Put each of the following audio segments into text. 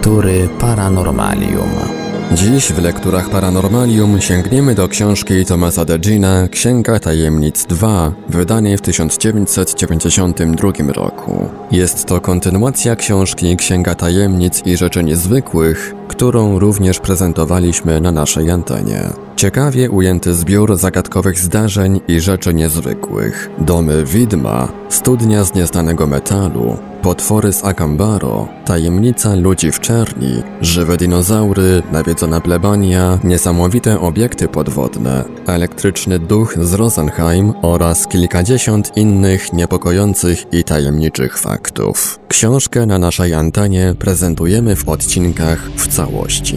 Lektury Paranormalium. Dziś w lekturach Paranormalium sięgniemy do książki Tomasa Degina Księga Tajemnic 2, wydanej w 1992 roku. Jest to kontynuacja książki Księga Tajemnic i Rzeczy Niezwykłych, którą również prezentowaliśmy na naszej antenie. Ciekawie ujęty zbiór zagadkowych zdarzeń i rzeczy niezwykłych. Domy widma, studnia z nieznanego metalu, potwory z Akambaro, tajemnica ludzi w czerni, żywe dinozaury, nawiedzona plebania, niesamowite obiekty podwodne, elektryczny duch z Rosenheim oraz kilkadziesiąt innych niepokojących i tajemniczych faktów. Książkę na naszej antenie prezentujemy w odcinkach w całości.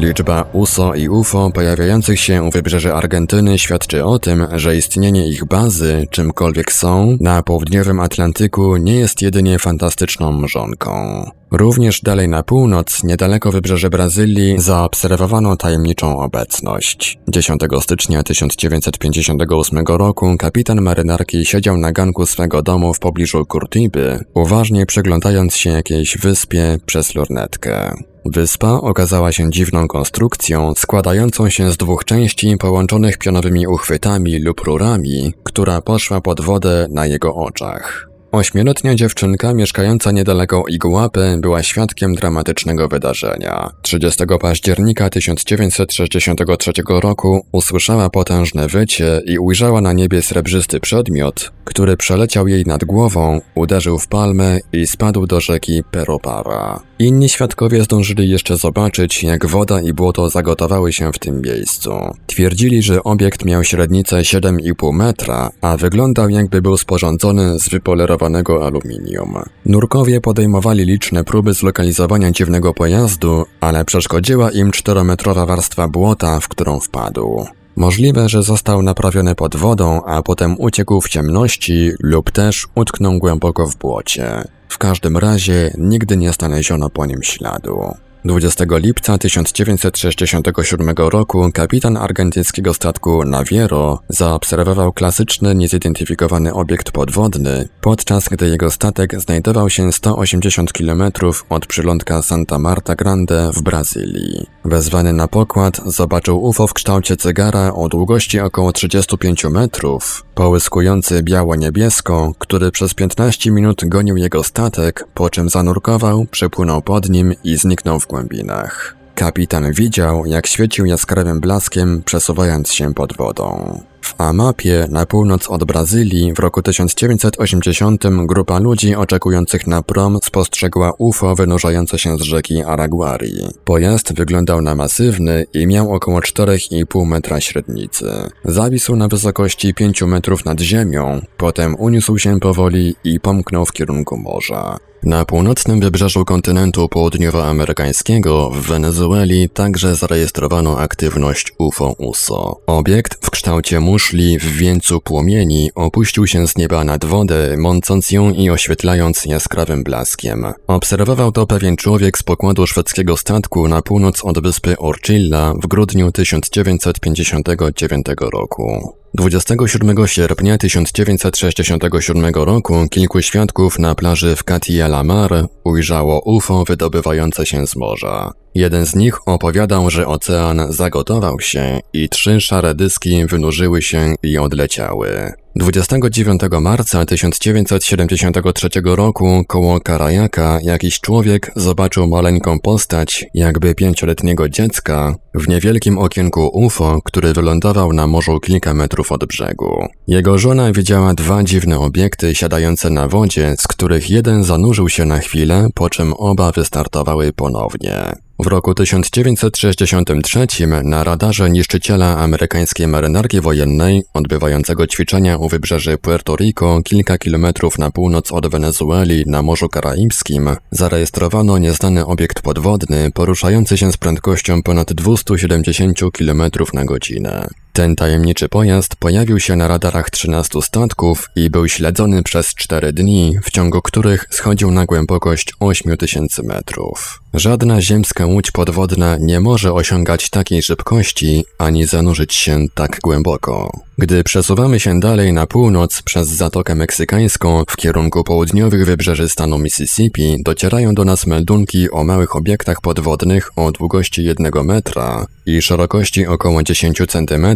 Liczba USO i UFO pojawiających się u wybrzeży Argentyny świadczy o tym, że istnienie ich bazy, czymkolwiek są, na południowym Atlantyku nie jest jedynie fantastyczną mrzonką. Również dalej na północ, niedaleko wybrzeży Brazylii, zaobserwowano tajemniczą obecność. 10 stycznia 1958 roku kapitan marynarki siedział na ganku swego domu w pobliżu Kurtiby, uważnie przyglądając się jakiejś wyspie przez lornetkę. Wyspa okazała się dziwną konstrukcją, składającą się z dwóch części połączonych pionowymi uchwytami lub rurami, która poszła pod wodę na jego oczach. Ośmioletnia dziewczynka mieszkająca niedaleko Iguapy była świadkiem dramatycznego wydarzenia. 30 października 1963 roku usłyszała potężne wycie i ujrzała na niebie srebrzysty przedmiot, który przeleciał jej nad głową, uderzył w palmę i spadł do rzeki Peropara. Inni świadkowie zdążyli jeszcze zobaczyć, jak woda i błoto zagotowały się w tym miejscu. Twierdzili, że obiekt miał średnicę 7,5 metra, a wyglądał jakby był sporządzony z wypolerowanego aluminium. Nurkowie podejmowali liczne próby zlokalizowania dziwnego pojazdu, ale przeszkodziła im 4-metrowa warstwa błota, w którą wpadł. Możliwe, że został naprawiony pod wodą, a potem uciekł w ciemności lub też utknął głęboko w błocie. W każdym razie nigdy nie znaleziono po nim śladu. 20 lipca 1967 roku kapitan argentyńskiego statku Naviero zaobserwował klasyczny, niezidentyfikowany obiekt podwodny, podczas gdy jego statek znajdował się 180 km od przylądka Santa Marta Grande w Brazylii. Wezwany na pokład zobaczył UFO w kształcie cygara o długości około 35 metrów, połyskujący biało-niebiesko, który przez 15 minut gonił jego statek, po czym zanurkował, przepłynął pod nim i zniknął w głębinach. Kapitan widział, jak świecił jaskrawym blaskiem, przesuwając się pod wodą. W Amapie, na północ od Brazylii, w roku 1980 grupa ludzi oczekujących na prom spostrzegła UFO wynurzające się z rzeki Araguari. Pojazd wyglądał na masywny i miał około 4,5 metra średnicy. Zawisł na wysokości 5 metrów nad ziemią, potem uniósł się powoli i pomknął w kierunku morza. Na północnym wybrzeżu kontynentu południowoamerykańskiego w Wenezueli także zarejestrowano aktywność UFO-USO. Obiekt w kształcie muszli w wieńcu płomieni opuścił się z nieba nad wodę, mącąc ją i oświetlając jaskrawym blaskiem. Obserwował to pewien człowiek z pokładu szwedzkiego statku na północ od wyspy Orchilla w grudniu 1959 roku. 27 sierpnia 1967 roku kilku świadków na plaży w Katia Lamar ujrzało UFO wydobywające się z morza. Jeden z nich opowiadał, że ocean zagotował się i trzy szare dyski wynurzyły się i odleciały. 29 marca 1973 roku koło Karajaka jakiś człowiek zobaczył maleńką postać, jakby pięcioletniego dziecka, w niewielkim okienku UFO, który wylądował na morzu kilka metrów od brzegu. Jego żona widziała dwa dziwne obiekty siadające na wodzie, z których jeden zanurzył się na chwilę, po czym oba wystartowały ponownie. W roku 1963 na radarze niszczyciela amerykańskiej marynarki wojennej, odbywającego ćwiczenia u wybrzeży Puerto Rico kilka kilometrów na północ od Wenezueli na Morzu Karaibskim, zarejestrowano nieznany obiekt podwodny poruszający się z prędkością ponad 270 km na godzinę. Ten tajemniczy pojazd pojawił się na radarach 13 statków i był śledzony przez 4 dni, w ciągu których schodził na głębokość 8000 metrów. Żadna ziemska łódź podwodna nie może osiągać takiej szybkości ani zanurzyć się tak głęboko. Gdy przesuwamy się dalej na północ przez Zatokę Meksykańską w kierunku południowych wybrzeży stanu Mississippi, docierają do nas meldunki o małych obiektach podwodnych o długości 1 metra i szerokości około 10 cm,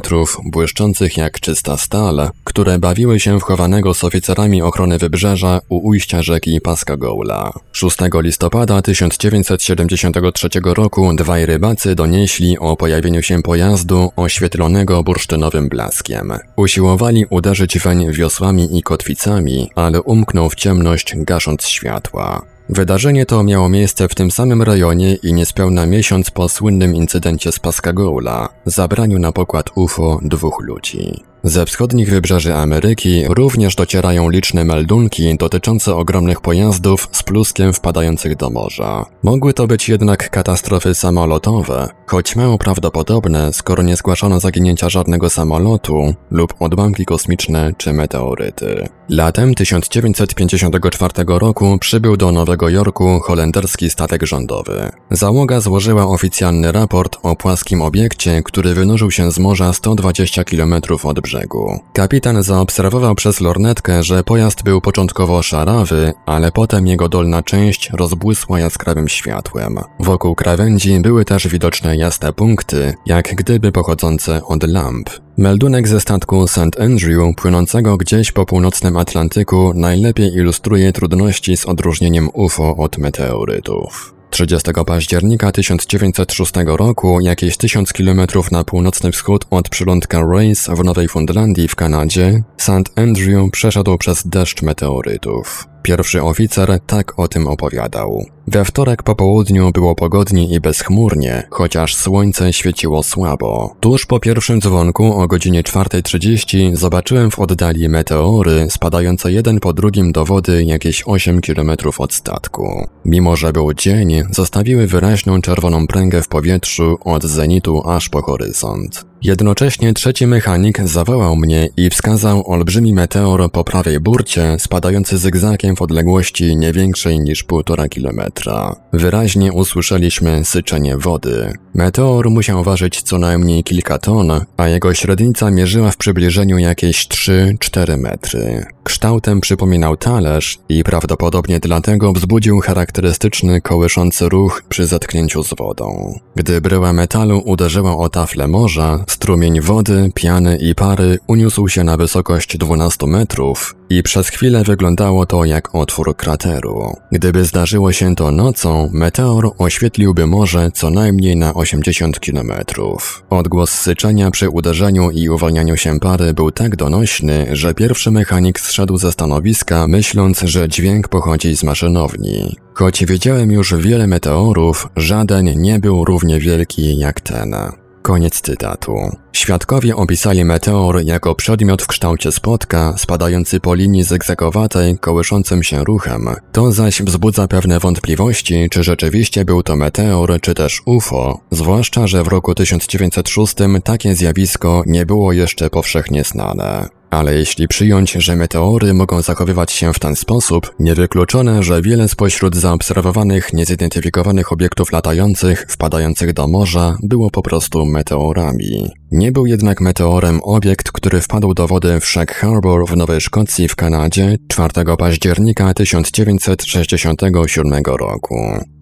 błyszczących jak czysta stal, które bawiły się w chowanego z oficerami ochrony wybrzeża u ujścia rzeki Pascagoula. 6 listopada 1973 roku dwaj rybacy donieśli o pojawieniu się pojazdu oświetlonego bursztynowym blaskiem. Usiłowali uderzyć weń wiosłami i kotwicami, ale umknął w ciemność, gasząc światła. Wydarzenie to miało miejsce w tym samym rejonie i niespełna miesiąc po słynnym incydencie z Pascagoula, zabraniu na pokład UFO dwóch ludzi. Ze wschodnich wybrzeży Ameryki również docierają liczne meldunki dotyczące ogromnych pojazdów z pluskiem wpadających do morza. Mogły to być jednak katastrofy samolotowe, choć mało prawdopodobne, skoro nie zgłaszano zaginięcia żadnego samolotu lub odłamki kosmiczne czy meteoryty. Latem 1954 roku przybył do Nowego Jorku holenderski statek rządowy. Załoga złożyła oficjalny raport o płaskim obiekcie, który wynurzył się z morza 120 km od brzegu brzegu. Kapitan zaobserwował przez lornetkę, że pojazd był początkowo szarawy, ale potem jego dolna część rozbłysła jaskrawym światłem. Wokół krawędzi były też widoczne jasne punkty, jak gdyby pochodzące od lamp. Meldunek ze statku St. Andrew, płynącego gdzieś po północnym Atlantyku, najlepiej ilustruje trudności z odróżnieniem UFO od meteorytów. 30 października 1906 roku, jakieś 1000 km na północny wschód od przylądka Race w Nowej Fundlandii w Kanadzie, St. Andrew przeszedł przez deszcz meteorytów. Pierwszy oficer tak o tym opowiadał. We wtorek po południu było pogodnie i bezchmurnie, chociaż słońce świeciło słabo. Tuż po pierwszym dzwonku o godzinie 4.30 zobaczyłem w oddali meteory spadające jeden po drugim do wody jakieś 8 km od statku. Mimo, że był dzień, zostawiły wyraźną czerwoną pręgę w powietrzu od zenitu aż po horyzont. Jednocześnie trzeci mechanik zawołał mnie i wskazał olbrzymi meteor po prawej burcie, spadający zygzakiem w odległości nie większej niż półtora kilometra. Wyraźnie usłyszeliśmy syczenie wody. Meteor musiał ważyć co najmniej kilka ton, a jego średnica mierzyła w przybliżeniu jakieś 3-4 metry. Kształtem przypominał talerz i prawdopodobnie dlatego wzbudził charakterystyczny kołyszący ruch przy zetknięciu z wodą. Gdy bryła metalu uderzyła o tafle morza, strumień wody, piany i pary uniósł się na wysokość 12 metrów i przez chwilę wyglądało to jak otwór krateru. Gdyby zdarzyło się to nocą, meteor oświetliłby morze co najmniej na 80 kilometrów. Odgłos syczenia przy uderzeniu i uwalnianiu się pary był tak donośny, że pierwszy mechanik zszedł ze stanowiska, myśląc, że dźwięk pochodzi z maszynowni. Choć wiedziałem już wiele meteorów, żaden nie był równie wielki jak ten. Koniec cytatu. Świadkowie opisali meteor jako przedmiot w kształcie spotka, spadający po linii zygzakowatej, kołyszącym się ruchem. To zaś wzbudza pewne wątpliwości, czy rzeczywiście był to meteor, czy też UFO, zwłaszcza, że w roku 1906 takie zjawisko nie było jeszcze powszechnie znane. Ale jeśli przyjąć, że meteory mogą zachowywać się w ten sposób, niewykluczone, że wiele spośród zaobserwowanych, niezidentyfikowanych obiektów latających, wpadających do morza, było po prostu meteorami. Nie był jednak meteorem obiekt, który wpadł do wody w Shag Harbor w Nowej Szkocji w Kanadzie 4 października 1967 roku.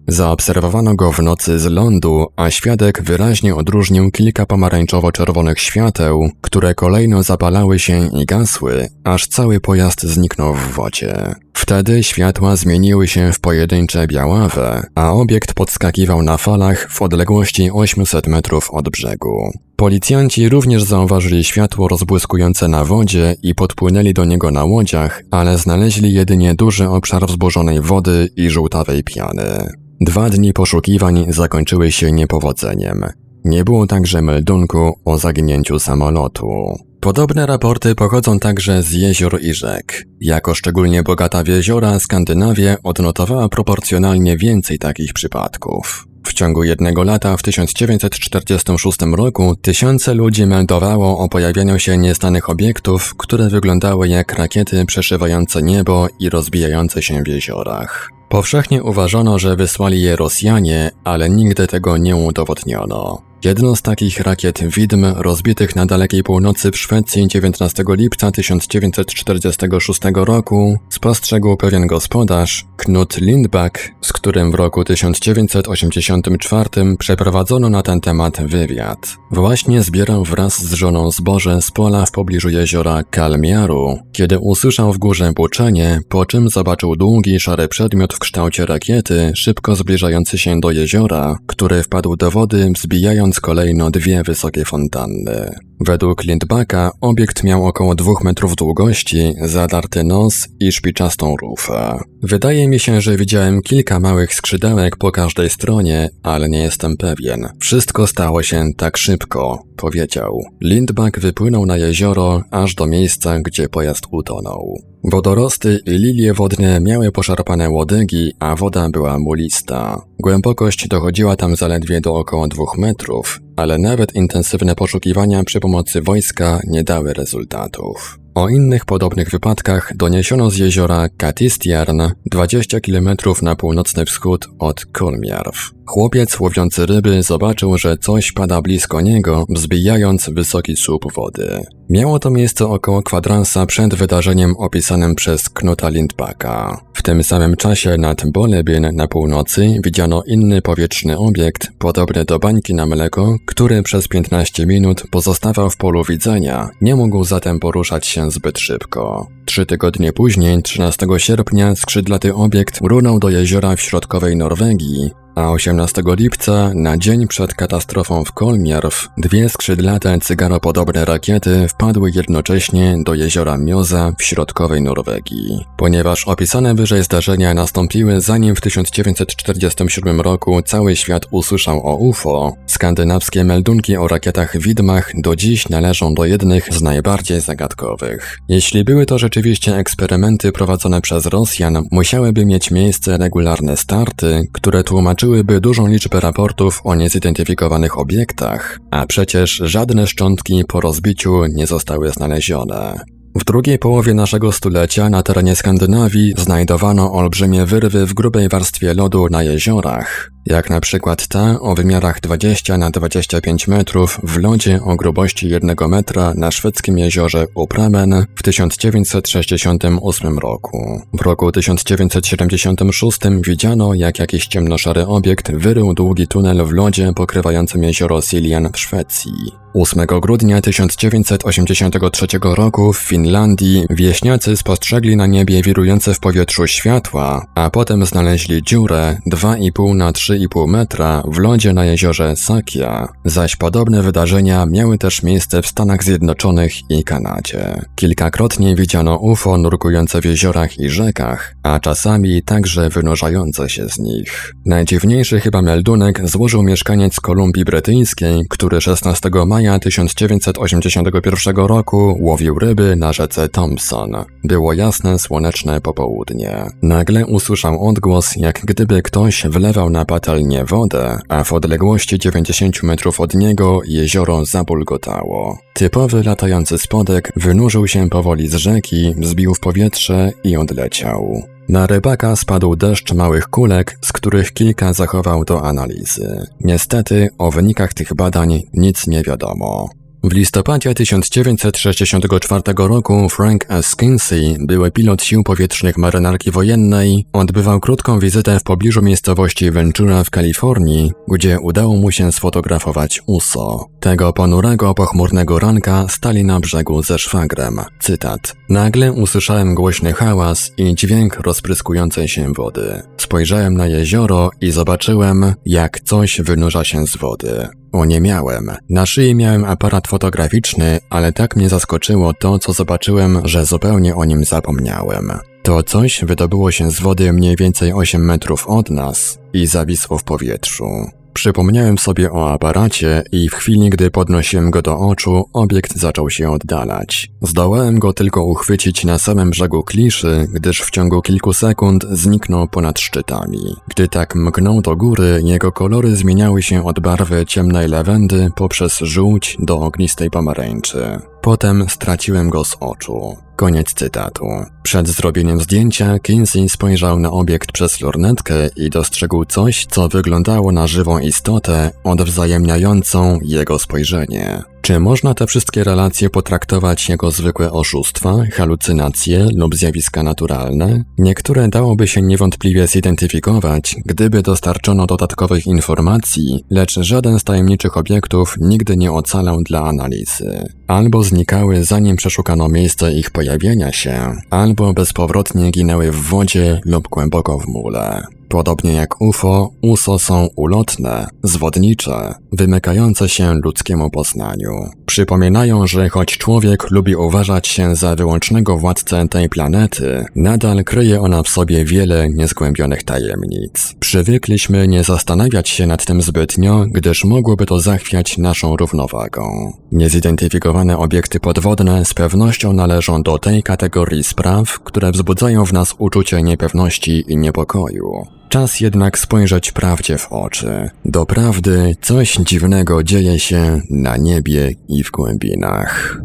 Zaobserwowano go w nocy z lądu, a świadek wyraźnie odróżnił kilka pomarańczowo-czerwonych świateł, które kolejno zapalały się i gasły, aż cały pojazd zniknął w wodzie. Wtedy światła zmieniły się w pojedyncze białawe, a obiekt podskakiwał na falach w odległości 800 metrów od brzegu. Policjanci również zauważyli światło rozbłyskujące na wodzie i podpłynęli do niego na łodziach, ale znaleźli jedynie duży obszar wzburzonej wody i żółtawej piany. Dwa dni poszukiwań zakończyły się niepowodzeniem. Nie było także meldunku o zaginięciu samolotu. Podobne raporty pochodzą także z jezior i rzek. Jako szczególnie bogata w jeziora, Skandynawia odnotowała proporcjonalnie więcej takich przypadków. W ciągu jednego lata w 1946 roku tysiące ludzi meldowało o pojawianiu się nieznanych obiektów, które wyglądały jak rakiety przeszywające niebo i rozbijające się w jeziorach. Powszechnie uważano, że wysłali je Rosjanie, ale nigdy tego nie udowodniono. Jedną z takich rakiet widm rozbitych na dalekiej północy w Szwecji 19 lipca 1946 roku spostrzegł pewien gospodarz, Knut Lindbach, z którym w roku 1984 przeprowadzono na ten temat wywiad. Właśnie zbierał wraz z żoną zboże z pola w pobliżu jeziora Kalmiaru, kiedy usłyszał w górze buczenie, po czym zobaczył długi, szary przedmiot w kształcie rakiety, szybko zbliżający się do jeziora, który wpadł do wody, wzbijając kolejno dwie wysokie fontanny. Według Lindbaka obiekt miał około dwóch metrów długości, zadarty nos i szpiczastą rufę. Wydaje mi się, że widziałem kilka małych skrzydełek po każdej stronie, ale nie jestem pewien. Wszystko stało się tak szybko, powiedział. Lindbak wypłynął na jezioro aż do miejsca, gdzie pojazd utonął. Wodorosty i lilie wodne miały poszarpane łodygi, a woda była mulista. Głębokość dochodziła tam zaledwie do około dwóch metrów, ale nawet intensywne poszukiwania przy pomocy wojska nie dały rezultatów. O innych podobnych wypadkach doniesiono z jeziora Katistjarn, 20 km na północny wschód od Kolmjarw. Chłopiec łowiący ryby zobaczył, że coś pada blisko niego, wzbijając wysoki słup wody. Miało to miejsce około kwadransa przed wydarzeniem opisanym przez Knuta Lindbaka. W tym samym czasie nad Bolebien na północy widziano inny powietrzny obiekt, podobny do bańki na mleko, który przez 15 minut pozostawał w polu widzenia, nie mógł zatem poruszać się zbyt szybko. Trzy tygodnie później, 13 sierpnia, skrzydlaty obiekt runął do jeziora w środkowej Norwegii, a 18 lipca, na dzień przed katastrofą w Kolmjarw, dwie skrzydlate cygaropodobne rakiety wpadły jednocześnie do jeziora Mioza w środkowej Norwegii. Ponieważ opisane wyżej zdarzenia nastąpiły zanim w 1947 roku cały świat usłyszał o UFO, skandynawskie meldunki o rakietach widmach do dziś należą do jednych z najbardziej zagadkowych. Jeśli były to rzeczywiście eksperymenty prowadzone przez Rosjan, musiałyby mieć miejsce regularne starty, które tłumaczą znaczyłyby dużą liczbę raportów o niezidentyfikowanych obiektach, a przecież żadne szczątki po rozbiciu nie zostały znalezione. W drugiej połowie naszego stulecia na terenie Skandynawii znajdowano olbrzymie wyrwy w grubej warstwie lodu na jeziorach, jak na przykład ta o wymiarach 20 na 25 metrów w lodzie o grubości 1 metra na szwedzkim jeziorze Upramen w 1968 roku. W roku 1976 widziano, jak jakiś ciemnoszary obiekt wyrył długi tunel w lodzie pokrywającym jezioro Siljan w Szwecji. 8 grudnia 1983 roku w Finlandii wieśniacy spostrzegli na niebie wirujące w powietrzu światła, a potem znaleźli dziurę 2,5 na 3 3,5 metra w lodzie na jeziorze Sakia, zaś podobne wydarzenia miały też miejsce w Stanach Zjednoczonych i Kanadzie. Kilkakrotnie widziano UFO nurkujące w jeziorach i rzekach, a czasami także wynurzające się z nich. Najdziwniejszy chyba meldunek złożył mieszkaniec Kolumbii Brytyjskiej, który 16 maja 1981 roku łowił ryby na rzece Thompson. Było jasne, słoneczne popołudnie. Nagle usłyszał odgłos, jak gdyby ktoś wlewał na patelnię wodę, a w odległości 90 metrów od niego jezioro zabulgotało. Typowy latający spodek wynurzył się powoli z rzeki, wzbił w powietrze i odleciał. Na rybaka spadł deszcz małych kulek, z których kilka zachował do analizy. Niestety o wynikach tych badań nic nie wiadomo. W listopadzie 1964 roku Frank S. Kinsey, były pilot sił powietrznych marynarki wojennej, odbywał krótką wizytę w pobliżu miejscowości Ventura w Kalifornii, gdzie udało mu się sfotografować USO. Tego ponurego, pochmurnego ranka stali na brzegu ze szwagrem. Cytat. Nagle usłyszałem głośny hałas i dźwięk rozpryskującej się wody. Spojrzałem na jezioro i zobaczyłem, jak coś wynurza się z wody. Oniemiałem. Na szyi miałem aparat fotograficzny, ale tak mnie zaskoczyło to, co zobaczyłem, że zupełnie o nim zapomniałem. To coś wydobyło się z wody mniej więcej 8 metrów od nas i zawisło w powietrzu. Przypomniałem sobie o aparacie i w chwili, gdy podnosiłem go do oczu, obiekt zaczął się oddalać. Zdołałem go tylko uchwycić na samym brzegu kliszy, gdyż w ciągu kilku sekund zniknął ponad szczytami. Gdy tak mknął do góry, jego kolory zmieniały się od barwy ciemnej lawendy poprzez żółć do ognistej pomarańczy. Potem straciłem go z oczu. Koniec cytatu. Przed zrobieniem zdjęcia Kinsey spojrzał na obiekt przez lornetkę i dostrzegł coś, co wyglądało na żywą istotę, odwzajemniającą jego spojrzenie. Czy można te wszystkie relacje potraktować jako zwykłe oszustwa, halucynacje lub zjawiska naturalne? Niektóre dałoby się niewątpliwie zidentyfikować, gdyby dostarczono dodatkowych informacji, lecz żaden z tajemniczych obiektów nigdy nie ocalał dla analizy. Albo znikały zanim przeszukano miejsce ich pojawienia się, albo bezpowrotnie ginęły w wodzie lub głęboko w mule. Podobnie jak UFO, USO są ulotne, zwodnicze, wymykające się ludzkiemu poznaniu. Przypominają, że choć człowiek lubi uważać się za wyłącznego władcę tej planety, nadal kryje ona w sobie wiele niezgłębionych tajemnic. Przywykliśmy nie zastanawiać się nad tym zbytnio, gdyż mogłoby to zachwiać naszą równowagą. Niezidentyfikowane obiekty podwodne z pewnością należą do tej kategorii spraw, które wzbudzają w nas uczucie niepewności i niepokoju. Czas jednak spojrzeć prawdzie w oczy. Doprawdy coś dziwnego dzieje się na niebie i w głębinach.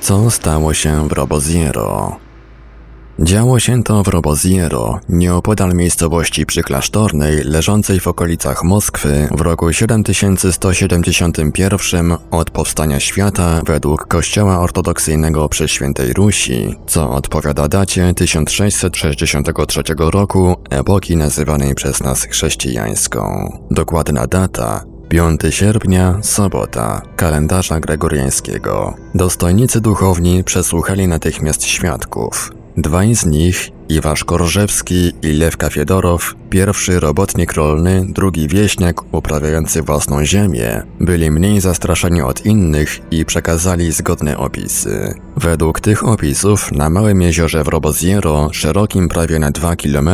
Co stało się w Roboziero? Działo się to w Roboziero, nieopodal miejscowości przyklasztornej, leżącej w okolicach Moskwy w roku 7171 od powstania świata według Kościoła Ortodoksyjnego przy Świętej Rusi, co odpowiada dacie 1663 roku epoki nazywanej przez nas chrześcijańską. Dokładna data 5 sierpnia, sobota, kalendarza gregoriańskiego. Dostojnicy duchowni przesłuchali natychmiast świadków. Dwaj z nich, Iwasz Korżewski i Lew Kafiedorow, pierwszy robotnik rolny, drugi wieśniak uprawiający własną ziemię, byli mniej zastraszeni od innych i przekazali zgodne opisy. Według tych opisów na małym jeziorze w Roboziero, szerokim prawie na 2 km,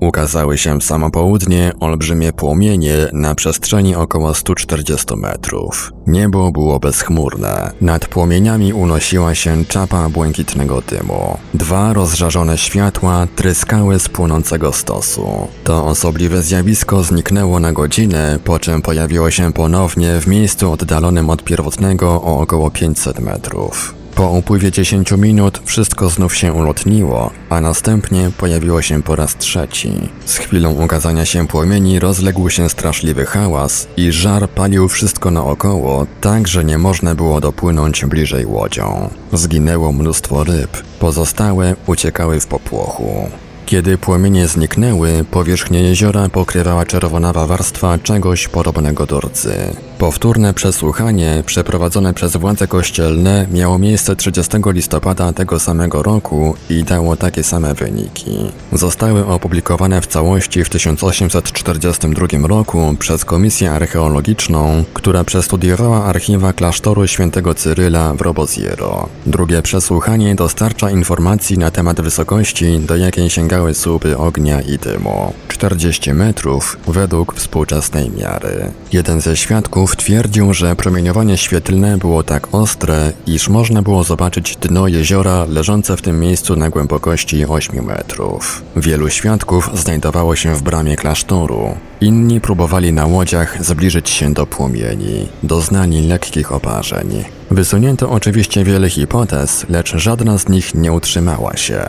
ukazały się w samo południe olbrzymie płomienie na przestrzeni około 140 metrów. Niebo było bezchmurne. Nad płomieniami unosiła się czapa błękitnego dymu. Dwa rozżarzone światła tryskały z płonącego stosu. To osobliwe zjawisko zniknęło na godzinę, po czym pojawiło się ponownie w miejscu oddalonym od pierwotnego o około 500 metrów. Po upływie 10 minut wszystko znów się ulotniło, a następnie pojawiło się po raz trzeci. Z chwilą ukazania się płomieni rozległ się straszliwy hałas i żar palił wszystko naokoło, tak że nie można było dopłynąć bliżej łodzią. Zginęło mnóstwo ryb, pozostałe uciekały w popłochu. Kiedy płomienie zniknęły, powierzchnię jeziora pokrywała czerwonawa warstwa czegoś podobnego do rdzy. Powtórne przesłuchanie, przeprowadzone przez władze kościelne, miało miejsce 30 listopada tego samego roku i dało takie same wyniki. Zostały opublikowane w całości w 1842 roku przez Komisję Archeologiczną, która przestudiowała archiwa klasztoru świętego Cyryla w Roboziero. Drugie przesłuchanie dostarcza informacji na temat wysokości, do jakiej sięgały słupy ognia i dymu. 40 metrów według współczesnej miary. Jeden ze świadków twierdził, że promieniowanie świetlne było tak ostre, iż można było zobaczyć dno jeziora leżące w tym miejscu na głębokości 8 metrów. Wielu świadków znajdowało się w bramie klasztoru. Inni próbowali na łodziach zbliżyć się do płomieni. Doznali lekkich oparzeń. Wysunięto oczywiście wiele hipotez, lecz żadna z nich nie utrzymała się.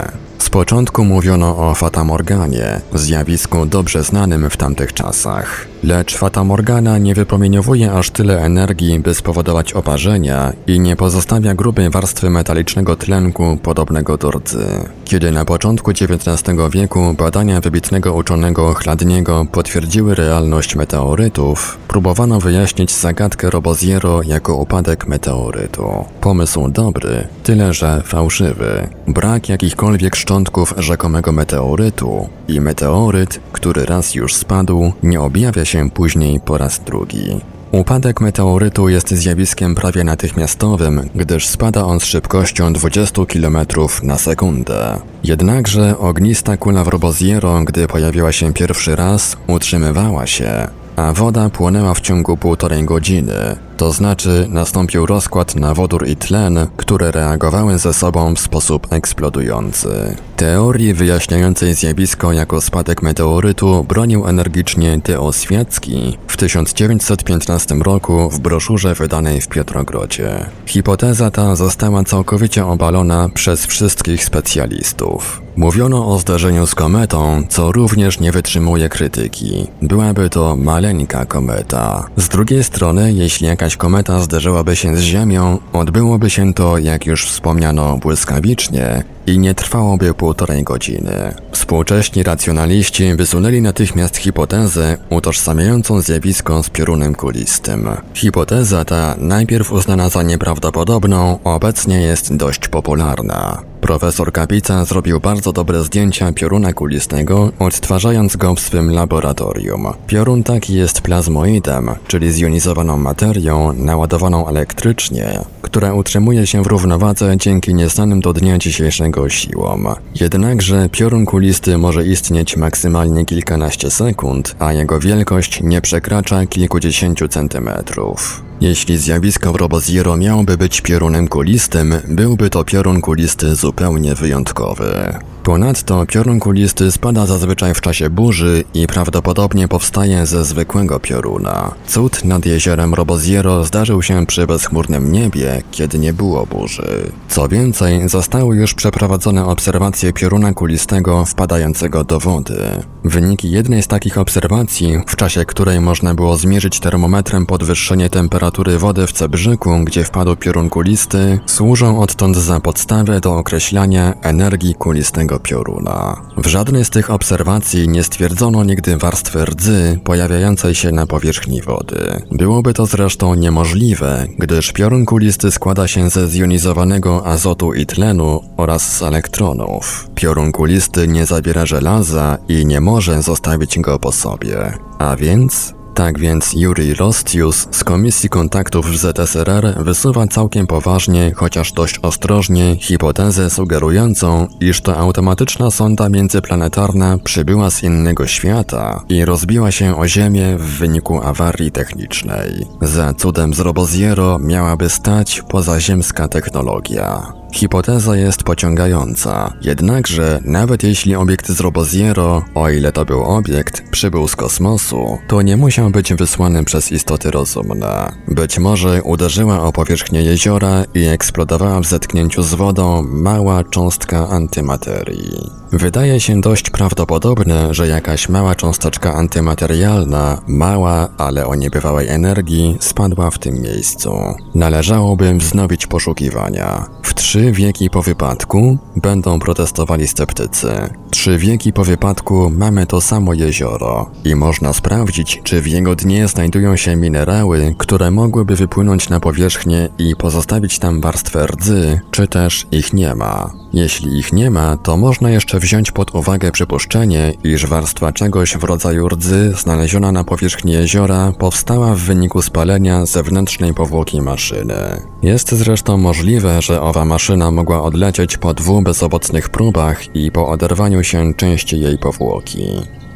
Z początku mówiono o fatamorganie, zjawisku dobrze znanym w tamtych czasach. Lecz fatamorgana nie wypromieniowuje aż tyle energii, by spowodować oparzenia i nie pozostawia grubej warstwy metalicznego tlenku podobnego do rdzy. Kiedy na początku XIX wieku badania wybitnego uczonego Chladniego potwierdziły realność meteorytów, próbowano wyjaśnić zagadkę Roboziero jako upadek meteorytu. Pomysł dobry, tyle że fałszywy. Brak jakichkolwiek szczątków rzekomego meteorytu i meteoryt, który raz już spadł, nie objawia się później po raz drugi. Upadek meteorytu jest zjawiskiem prawie natychmiastowym, gdyż spada on z szybkością 20 km na sekundę. Jednakże ognista kula w Roboziero, gdy pojawiła się pierwszy raz, utrzymywała się, a woda płonęła w ciągu półtorej godziny. To znaczy nastąpił rozkład na wodór i tlen, które reagowały ze sobą w sposób eksplodujący. Teorii wyjaśniającej zjawisko jako spadek meteorytu bronił energicznie Teo Świecki w 1915 roku w broszurze wydanej w Piotrogrodzie. Hipoteza ta została całkowicie obalona przez wszystkich specjalistów. Mówiono o zdarzeniu z kometą, co również nie wytrzymuje krytyki. Byłaby to maleńka kometa. Z drugiej strony, jeśli jakaś jakaś kometa zderzyłaby się z Ziemią, odbyłoby się to, jak już wspomniano, błyskawicznie i nie trwałoby półtorej godziny. Współcześni racjonaliści wysunęli natychmiast hipotezę utożsamiającą zjawisko z piorunem kulistym. Hipoteza ta, najpierw uznana za nieprawdopodobną, obecnie jest dość popularna. Profesor Kapica zrobił bardzo dobre zdjęcia pioruna kulistego, odtwarzając go w swym laboratorium. Piorun taki jest plazmoidem, czyli zjonizowaną materią naładowaną elektrycznie, która utrzymuje się w równowadze dzięki nieznanym do dnia dzisiejszego siłom. Jednakże piorun kulisty może istnieć maksymalnie kilkanaście sekund, a jego wielkość nie przekracza kilkudziesięciu centymetrów. Jeśli zjawisko w Roboziero miałoby być piorunem kulistym, byłby to piorun kulisty zupełnie wyjątkowy. Ponadto piorun kulisty spada zazwyczaj w czasie burzy i prawdopodobnie powstaje ze zwykłego pioruna. Cud nad jeziorem Roboziero zdarzył się przy bezchmurnym niebie, kiedy nie było burzy. Co więcej, zostały już przeprowadzone obserwacje pioruna kulistego wpadającego do wody. Wyniki jednej z takich obserwacji, w czasie której można było zmierzyć termometrem podwyższenie temperatury wody w Cebrzyku, gdzie wpadł piorun kulisty, służą odtąd za podstawę do określania energii kulistego pioruna. W żadnej z tych obserwacji nie stwierdzono nigdy warstwy rdzy pojawiającej się na powierzchni wody. Byłoby to zresztą niemożliwe, gdyż piorun kulisty składa się ze zjonizowanego azotu i tlenu oraz z elektronów. Piorun kulisty nie zawiera żelaza i nie może zostawić go po sobie. A więc tak więc Yuri Rostius z Komisji Kontaktów w ZSRR wysuwa całkiem poważnie, chociaż dość ostrożnie, hipotezę sugerującą, iż to automatyczna sonda międzyplanetarna przybyła z innego świata i rozbiła się o Ziemię w wyniku awarii technicznej. Za cudem z Roboziero miałaby stać pozaziemska technologia. Hipoteza jest pociągająca, jednakże nawet jeśli obiekt z Roboziero, o ile to był obiekt, przybył z kosmosu, to nie musiał być wysłany przez istoty rozumne. Być może uderzyła o powierzchnię jeziora i eksplodowała w zetknięciu z wodą mała cząstka antymaterii. Wydaje się dość prawdopodobne, że jakaś mała cząsteczka antymaterialna, mała, ale o niebywałej energii, spadła w tym miejscu. Należałoby wznowić poszukiwania. W trzy wieki po wypadku będą protestowali sceptycy. Trzy wieki po wypadku mamy to samo jezioro i można sprawdzić, czy w jego dnie znajdują się minerały, które mogłyby wypłynąć na powierzchnię i pozostawić tam warstwę rdzy, czy też ich nie ma. Jeśli ich nie ma, to można jeszcze wziąć pod uwagę przypuszczenie, iż warstwa czegoś w rodzaju rdzy znaleziona na powierzchni jeziora powstała w wyniku spalenia zewnętrznej powłoki maszyny. Jest zresztą możliwe, że owa maszyna mogła odlecieć po dwóch bezowocnych próbach i po oderwaniu się części jej powłoki.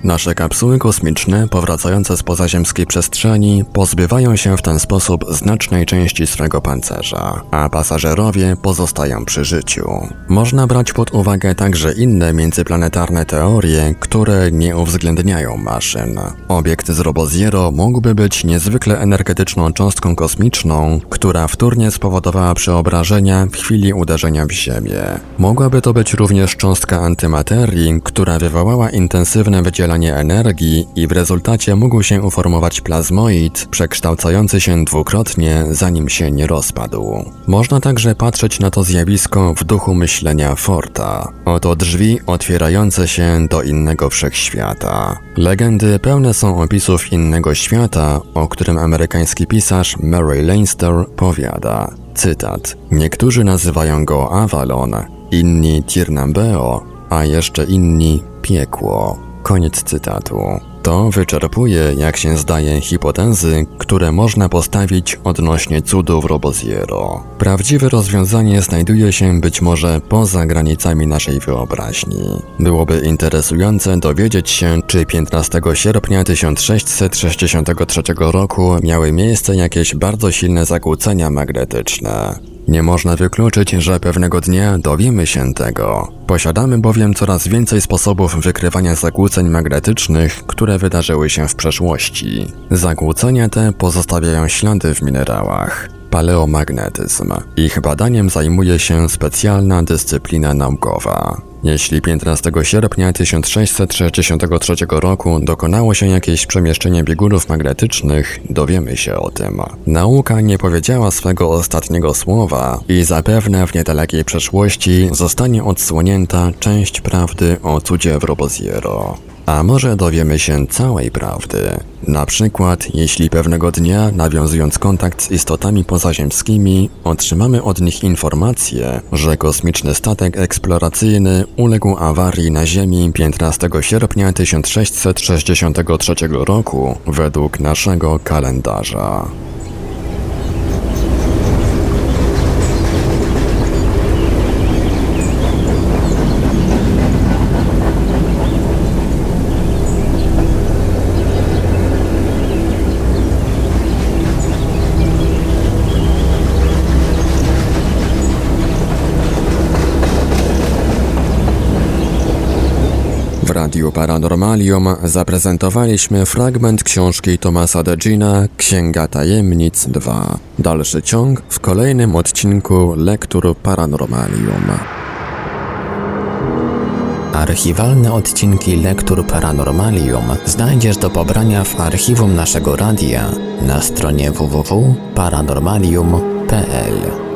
Nasze kapsuły kosmiczne powracające z pozaziemskiej przestrzeni pozbywają się w ten sposób znacznej części swego pancerza, a pasażerowie pozostają przy życiu. Można brać pod uwagę także inne międzyplanetarne teorie, które nie uwzględniają maszyn. Obiekt z Roboziero mógłby być niezwykle energetyczną cząstką kosmiczną, która wtórnie spowodowała przeobrażenia w chwili uderzenia w Ziemię. Mogłaby to być również cząstka antymaterii, która wywołała intensywne wydzielanie energii i w rezultacie mógł się uformować plazmoid, przekształcający się dwukrotnie, zanim się nie rozpadł. Można także patrzeć na to zjawisko w duchu myślenia Forta. Oto drzwi otwierające się do innego wszechświata. Legendy pełne są opisów innego świata, o którym amerykański pisarz Murray Leinster powiada. Cytat. Niektórzy nazywają go Avalon, inni Tirnambeo, a jeszcze inni Piekło. Koniec cytatu. To wyczerpuje, jak się zdaje, hipotezy, które można postawić odnośnie cudów Roboziero. Prawdziwe rozwiązanie znajduje się być może poza granicami naszej wyobraźni. Byłoby interesujące dowiedzieć się, czy 15 sierpnia 1663 roku miały miejsce jakieś bardzo silne zakłócenia magnetyczne. Nie można wykluczyć, że pewnego dnia dowiemy się tego. Posiadamy bowiem coraz więcej sposobów wykrywania zakłóceń magnetycznych, które wydarzyły się w przeszłości. Zakłócenia te pozostawiają ślady w minerałach paleomagnetyzm. Ich badaniem zajmuje się specjalna dyscyplina naukowa. Jeśli 15 sierpnia 1663 roku dokonało się jakieś przemieszczenie biegunów magnetycznych, dowiemy się o tym. Nauka nie powiedziała swego ostatniego słowa i zapewne w niedalekiej przeszłości zostanie odsłonięta część prawdy o cudzie w Roboziero. A może dowiemy się całej prawdy? Na przykład, jeśli pewnego dnia, nawiązując kontakt z istotami pozaziemskimi, otrzymamy od nich informację, że kosmiczny statek eksploracyjny uległ awarii na Ziemi 15 sierpnia 1663 roku według naszego kalendarza. Radiu Paranormalium zaprezentowaliśmy fragment książki Tomasa Degina Księga Tajemnic 2. Dalszy ciąg w kolejnym odcinku Lektur Paranormalium. Archiwalne odcinki Lektur Paranormalium znajdziesz do pobrania w archiwum naszego radia na stronie www.paranormalium.pl.